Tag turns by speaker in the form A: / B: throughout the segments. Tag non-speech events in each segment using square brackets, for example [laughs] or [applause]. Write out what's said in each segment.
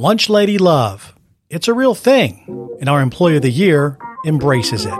A: Lunch Lady Love. It's a real thing, and our Employee of the Year embraces it.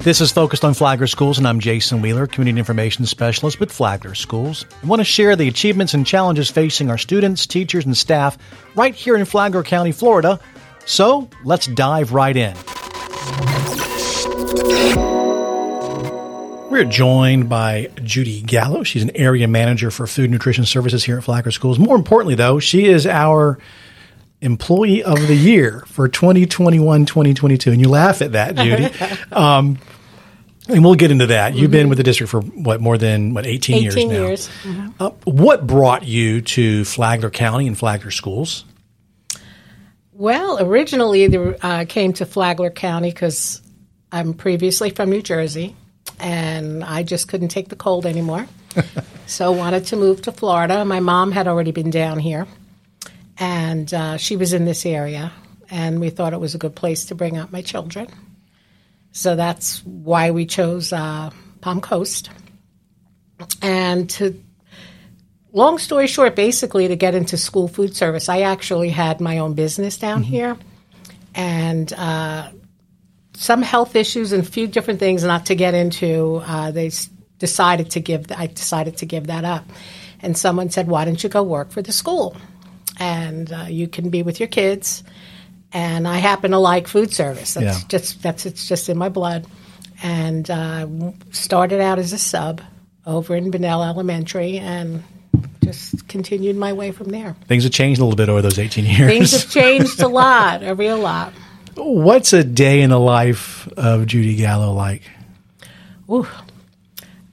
A: This is focused on Flagler Schools, and I'm Jason Wheeler, Community Information Specialist with Flagler Schools. I want to share the achievements and challenges facing our students, teachers, and staff right here in Flagler County, Florida. So let's dive right in. We're joined by Judy Gallo. She's an area manager for food nutrition services here at Flagler Schools. More importantly, though, she is our employee of the year for 2021 2022 and you laugh at that judy [laughs] um, and we'll get into that you've been with the district for what more than what 18,
B: 18
A: years now
B: years. Mm-hmm.
A: uh, what brought you to flagler county and flagler schools
B: Well, originally I uh, came to Flagler County because I'm previously from New Jersey, and I just couldn't take the cold anymore. [laughs] so wanted to move to Florida. My mom had already been down here, and uh, she was in this area, and we thought it was a good place to bring up my children. So that's why we chose uh, Palm Coast. And to long story short, basically to get into school food service, I actually had my own business down here, and uh, some health issues and a few different things. Not to get into, uh, they decided to give. I decided to give that up, and someone said, "Why don't you go work for the school, and uh, you can be with your kids." And I happen to like food service. That's
A: Yeah.
B: just that's it's just in my blood. And uh, started out as a sub over in Bunnell Elementary, and continued my way from there.
A: things have changed a little bit over those 18 years
B: Things have [laughs] changed a lot, a real lot.
A: what's a day in the life of judy gallo like
B: Ooh.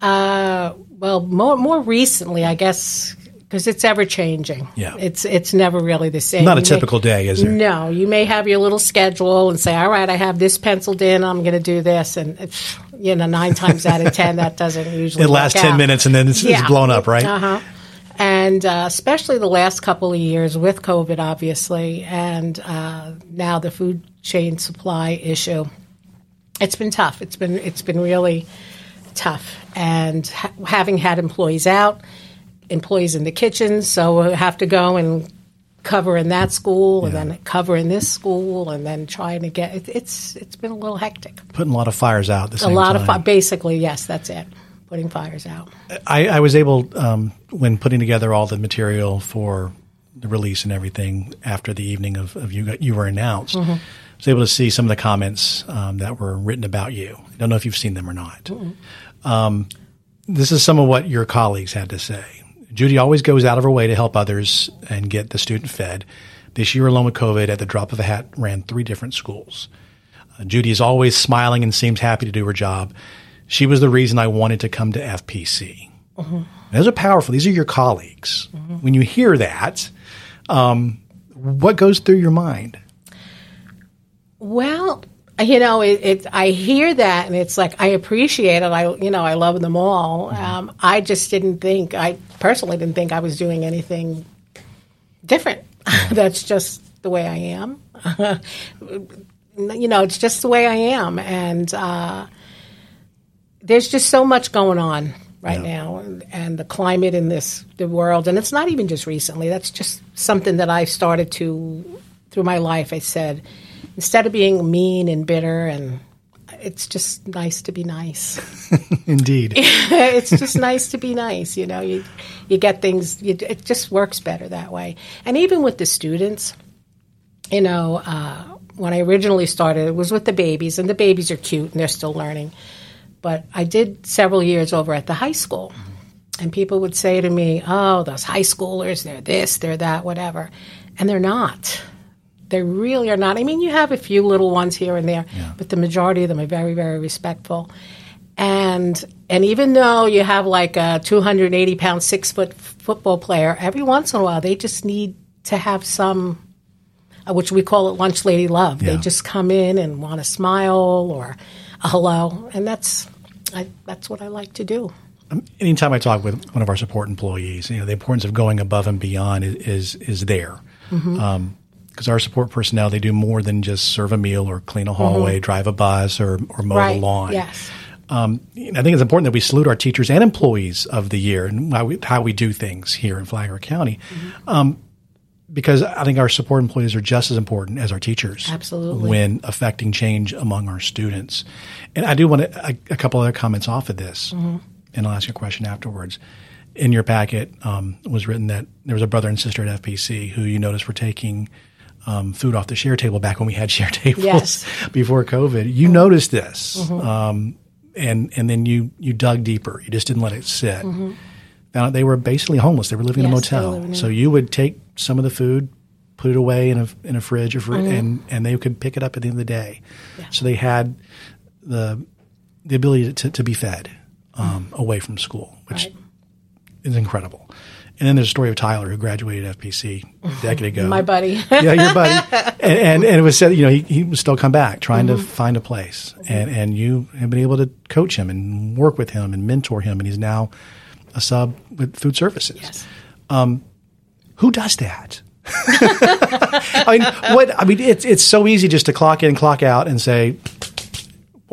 B: Uh, well, more more recently, I guess, because it's ever changing.
A: Yeah.
B: it's it's never really the same.
A: not a
B: You may-
A: typical day is it?
B: No, you may have your little schedule and say, "All right, I have this penciled in. I'm going to do this," and it's, you know, nine times out of ten, that doesn't usually.
A: it lasts 10
B: out.
A: minutes and then it's, it's blown up right
B: Uh-huh. And uh, especially the last couple of years with COVID, obviously, and uh, now the food chain supply issue. It's been tough. It's been it's been really tough. And ha- having had employees out, employees in the kitchen, so we have to go and cover in that school, and then cover in this school, and then trying to get it, it's it's been a little hectic.
A: putting a lot of fires out
B: A lot
A: time.
B: of fi- basically, yes, that's it. Putting fires out.
A: I, I was able, um, when putting together all the material for the release and everything after the evening of, of you got, you were announced, I was able to see some of the comments um, that were written about you. I don't know if you've seen them or not. Um, this is some of what your colleagues had to say. Judy always goes out of her way to help others and get the student fed. This year alone with COVID, at the drop of a hat, ran three different schools. Uh, Judy is always smiling and seems happy to do her job. She was the reason I wanted to come to FPC. Those are powerful. These are your colleagues. When you hear that, um, what goes through your mind?
B: Well, you know, it, it. I hear that, and it's like I appreciate it. I, you know, I love them all. Um, I just didn't think. I personally didn't think I was doing anything different. [laughs] That's just the way I am. [laughs] you know, it's just the way I am, and uh, there's just so much going on right now, and, and the climate in this the world, and it's not even just recently. That's just something that I started to through my life. I said instead of being mean and bitter, and it's just nice to be nice. [laughs]
A: Indeed. [laughs]
B: it's just nice to be nice. You know, you you get things. You, it just works better that way. And even with the students, you know, uh, when I originally started, it was with the babies, and the babies are cute and they're still learning. But I did several years over at the high school, and people would say to me, "Oh, those high schoolers, they're this, they're that, whatever," and they're not. They really are not. I mean, you have a few little ones here and there, but the majority of them are very, very respectful. And and even though you have like a 280 pound, six foot football player, every once in a while they just need to have some, uh, which we call it lunch lady love. They just come in and want to smile or a hello, and that's I, that's what I like to do.
A: Anytime I talk with one of our support employees, you know, the importance of going above and beyond is is, is there. Um, because our support personnel they do more than just serve a meal or clean a hallway, drive a bus, or or mow
B: Mm-hmm. Right.
A: the lawn.
B: Yes.
A: Um, I think it's important that we salute our teachers and employees of the year and how we, how we do things here in Flagler County. Um, because I think our support employees are just as important as our teachers.
B: Absolutely.
A: When affecting change among our students. And I do want to, a, a couple other comments off of this, and I'll ask you a question afterwards. In your packet um, was written that there was a brother and sister at FPC who you noticed were taking um, food off the share table back when we had [laughs] share tables
B: Yes.
A: before COVID. You noticed this, um, and and then you you dug deeper. You just didn't let it sit. Found out they were basically homeless. They were living in a
B: Yes, they were
A: motel.
B: in-
A: So you would take some of the food, put it away in a in a fridge or fr-
B: Mm-hmm.
A: and and they could pick it up at the end of the day. So they had the the ability to, to be fed um, away from school, which
B: Right.
A: is incredible. And then there's a story of Tyler who graduated FPC a [laughs] decade ago.
B: My buddy. [laughs]
A: yeah, your buddy. [laughs] And, and, and it was said, you know, he, he would still come back trying to find a place. And, and you have been able to coach him and work with him and mentor him. And he's now a sub with food services.
B: yes.
A: Who does that? [laughs] I mean, what, I mean, it's, it's so easy just to clock in, clock out and say,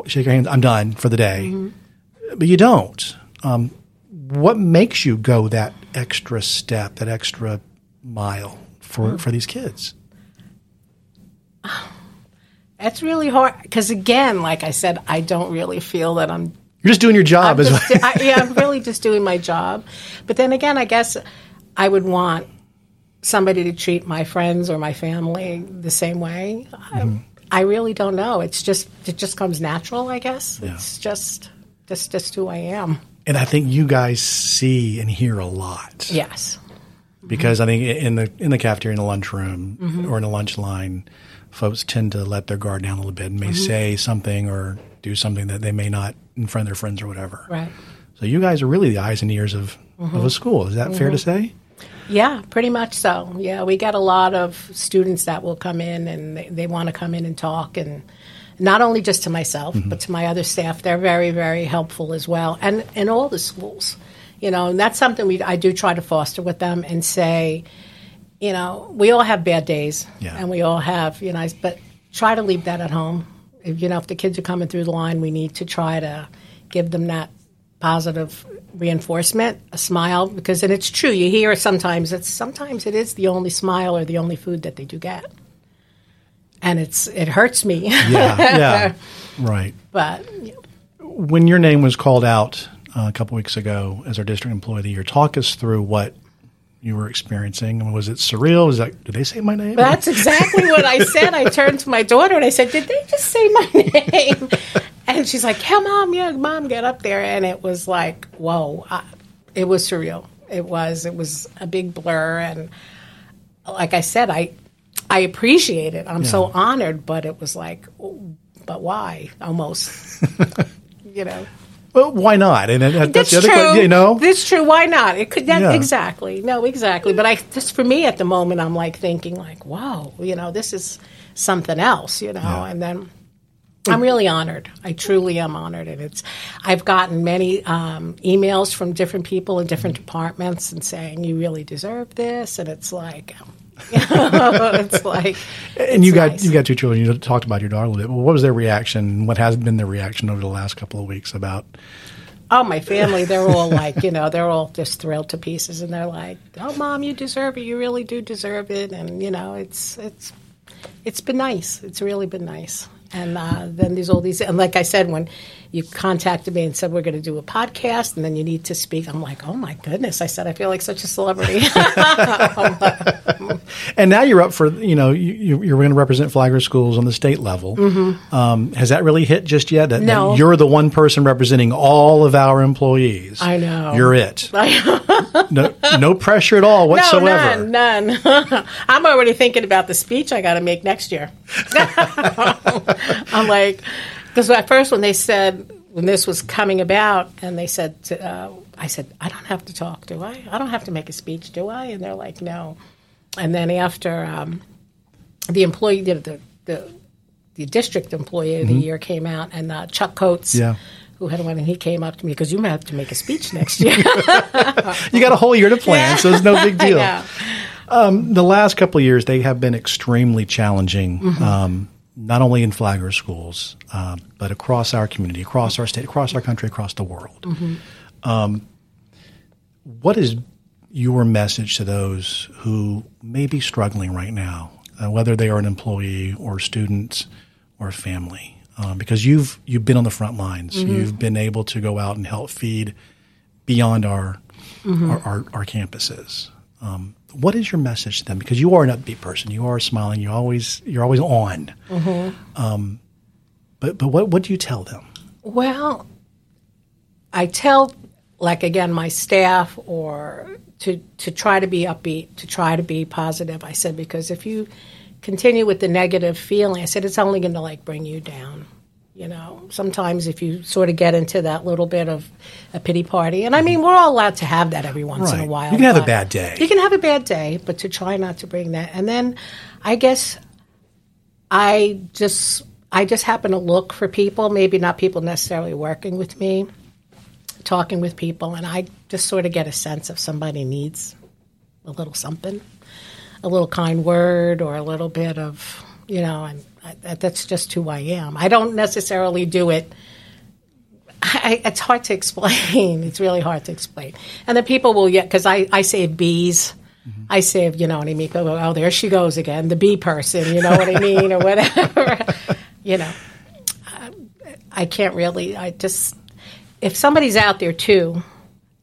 A: shake your hands, I'm done for the day. But you don't. Um, what makes you go that extra step, that extra mile for, for these kids? [sighs]
B: It's really hard because, again, like I said, I don't really feel that I'm
A: You're just doing your job.
B: I'm
A: As
B: just, I, yeah, I'm really just doing my job. But then again, I guess I would want somebody to treat my friends or my family the same way.
A: Mm-hmm.
B: I, I really don't know. It's just it just comes natural. I guess it's just just just who I am.
A: and I think you guys see and hear a lot
B: Yes.
A: because I think in the in the cafeteria, in the lunchroom,
B: Mm-hmm.
A: or in the lunch line, folks tend to let their guard down a little bit and may
B: Mm-hmm.
A: say something or do something that they may not in front of their friends or whatever.
B: Right.
A: So you guys are really the eyes and ears of
B: Mm-hmm.
A: of a school. Is that fair to say?
B: Yeah, pretty much so. Yeah, we get a lot of students that will come in and they, they want to come in and talk, and not only just to myself, mm-hmm. but to my other staff. They're very, very helpful as well, and in all the schools, you know. And that's something we I do try to foster with them and say, you know, we all have bad days,
A: Yeah.
B: and we all have, you know, but try to leave that at home. If, you know, if the kids are coming through the line, we need to try to give them that positive reinforcement, a smile, because and it's true. You hear sometimes it's sometimes it is the only smile or the only food that they do get, and it's it hurts me.
A: Yeah, yeah, [laughs] right.
B: but
A: When your name was called out uh, a couple weeks ago as our district employee of the year, talk us through what you were experiencing. Was it surreal? Was that did they say my name?
B: That's exactly what I said. I turned to my daughter and I said, "Did they just say my [laughs] name?" And she's like, "Yeah, mom. Yeah, mom, get up there." And it was like, whoa! I, it was surreal. It was. It was a big blur. And like I said, I I appreciate it. I'm so honored. But it was like, but why? Almost, [laughs] you know.
A: Well, why not? And that, that's
B: That's
A: the other
B: true.
A: question, you know.
B: that's true. Why not? It could that,
A: Yeah.
B: exactly. No, exactly. But I just for me at the moment, I'm like thinking like, wow, you know, this is something else, you know.
A: Yeah.
B: And then I'm really honored. I truly am honored, and it's. I've gotten many um, emails from different people in different departments and saying you really deserve this, and it's like. [laughs] it's like,
A: And you
B: it's
A: got
B: nice.
A: you got two children. You talked about your daughter a little bit. Well, what was their reaction? What has been their reaction over the last couple of weeks about?
B: Oh, my family, they're all like, you know, they're all just thrilled to pieces and they're like, "Oh, mom, you deserve it. You really do deserve it." And, you know, it's it's it's been nice. It's really been nice. And uh, then there's all these and like I said when you contacted me and said we're going to do a podcast and then you need to speak, I'm like, "Oh my goodness." I said I feel like such a celebrity. [laughs] [laughs]
A: And now you're up for you know you, you're going to represent Flagler schools on the state level. Um, has that really hit just yet? That, that
B: Mm-hmm.
A: You're the one person representing all of our employees.
B: I know.
A: You're it. [laughs] no, no pressure at all whatsoever.
B: No, none, none. I'm already thinking about the speech I got to make next year. [laughs] I'm like, because at first when they said when this was coming about, and they said, to, uh, I said, I don't have to talk, do I? I don't have to make a speech, do I? And they're like, no. And then after um, the employee, the, the the the district employee of the year came out, and uh, Chuck Coates.
A: Yeah.
B: Who had one, and he came up to me because you might have to make a speech next year. [laughs]
A: You got a whole year to [laughs] plan, so it's no big deal. Um, the last couple of years, they have been extremely challenging,
B: Mm-hmm.
A: um, not only in Flagler schools, uh, but across our community, across our state, across our country, across the world.
B: Mm-hmm.
A: Um, what is your message to those who may be struggling right now, uh, whether they are an employee or student or family? Um, because you've you've been on the front lines,
B: Mm-hmm.
A: you've been able to go out and help feed beyond our
B: Mm-hmm.
A: our, our, our campuses. Um, what is your message to them? Because you are an upbeat person, you are smiling, you always you're always on.
B: Mm-hmm.
A: Um, but but what what do you tell them?
B: Well, I tell, like again, my staff or to to try to be upbeat, to try to be positive. I said because if you continue with the negative feeling, I said it's only going to like bring you down. You know, sometimes if you sort of get into that little bit of a pity party, and I mean, we're all allowed to have that every once in a while.
A: You can have a bad day.
B: You can have a bad day, but to try not to bring that. And then, I guess I just I just happen to look for people, maybe not people necessarily working with me, talking with people, and I just sort of get a sense if somebody needs a little something, a little kind word, or a little bit of you know, and I, that- that's just who I am. I don't necessarily do it. I, it's hard to explain. [laughs] It's really hard to explain. And the people will yet because I, I save bees. Mm-hmm. I save, you know what I mean? People go, oh, there she goes again, the bee person, you know what I mean, or whatever. [laughs] you know, I, I can't really. I just if somebody's out there too,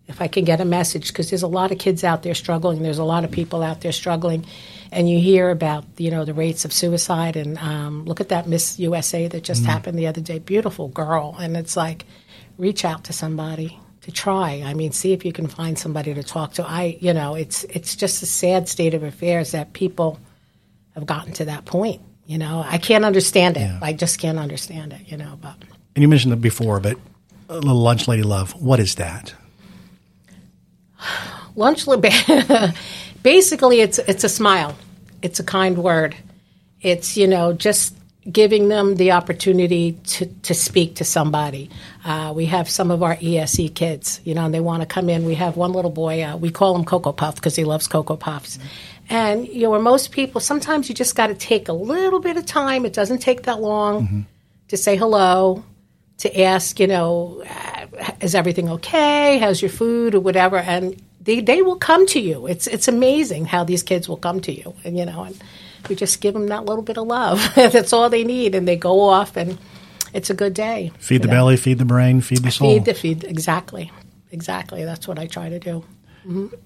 B: if I can get a message, because there's a lot of kids out there struggling. There's a lot of people out there struggling, and you hear about you know the rates of suicide. And um, look at that Miss USA that just happened the other day. Beautiful girl, and it's like reach out to somebody to try. I mean, see if you can find somebody to talk to. I you know it's it's just a sad state of affairs that people have gotten to that point. You know, I can't understand it.
A: Yeah.
B: I just can't understand it. You know, but.
A: And you mentioned it before, but a little lunch lady love. What is that?
B: Lunch [laughs] basically it's it's a smile. It's a kind word. It's you know just giving them the opportunity to, to speak to somebody. Uh, we have some of our ese kids you know and they want to come in. We have one little boy uh, we call him cocoa puff because he loves cocoa puffs. And you know where most people sometimes you just got to take a little bit of time. It doesn't take that long to say hello to ask, you know, is everything okay? How's your food or whatever? And they, they will come to you. It's it's amazing how these kids will come to you, and you know, and we just give them that little bit of love. [laughs] That's all they need, and they go off, and it's a good day.
A: Feed the
B: know.
A: belly, feed the brain, feed the soul.
B: feed the feed. Exactly, exactly. That's what I try to do.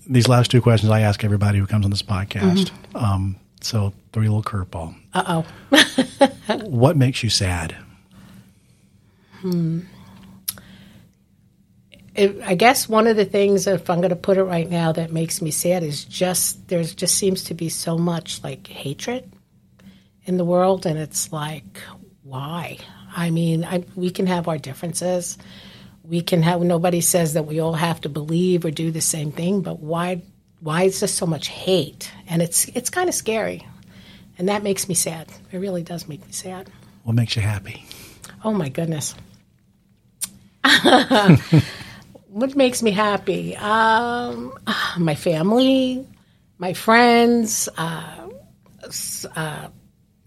A: These last two questions I ask everybody who comes on this podcast.
B: Mm-hmm.
A: Um, so three little curveball.
B: Uh oh. [laughs]
A: What makes you sad?
B: It, I guess one of the things, if I'm going to put it right now, that makes me sad is just there's just seems to be so much like hatred in the world, and it's like, why? I mean, I, we can have our differences. We can have. Nobody says that we all have to believe or do the same thing, but why? Why is there so much hate? And it's it's kind of scary, and that makes me sad. It really does make me sad.
A: What makes you happy?
B: Oh my goodness. [laughs] what makes me happy? Um, my family, my friends, uh, uh,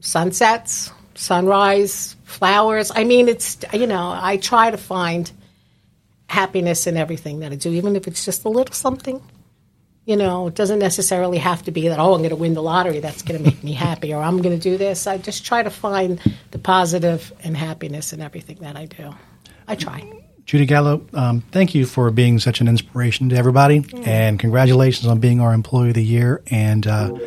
B: sunsets, sunrise, flowers. I mean, it's, you know, I try to find happiness in everything that I do, even if it's just a little something. You know, it doesn't necessarily have to be that, oh, I'm going to win the lottery. That's going to make me happy, or I'm going to do this. I just try to find the positive and happiness in everything that I do. I try.
A: Judy Gallo, um, thank you for being such an inspiration to everybody, and congratulations on being our Employee of the Year. And uh,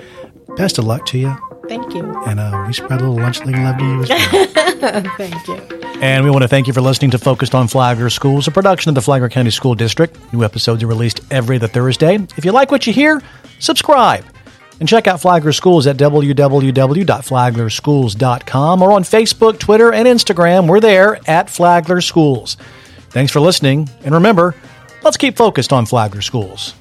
A: best of luck to you.
B: Thank you.
A: And uh, we spread a little lunch love to you as well. [laughs]
B: Thank you.
A: And we want to thank you for listening to Focused on Flagler Schools, a production of the Flagler County School District. New episodes are released every other Thursday. If you like what you hear, subscribe. And check out Flagler Schools at www.flaglerschools.com or on Facebook, Twitter, and Instagram. We're there at Flagler Schools. Thanks for listening. And remember, let's keep focused on Flagler Schools.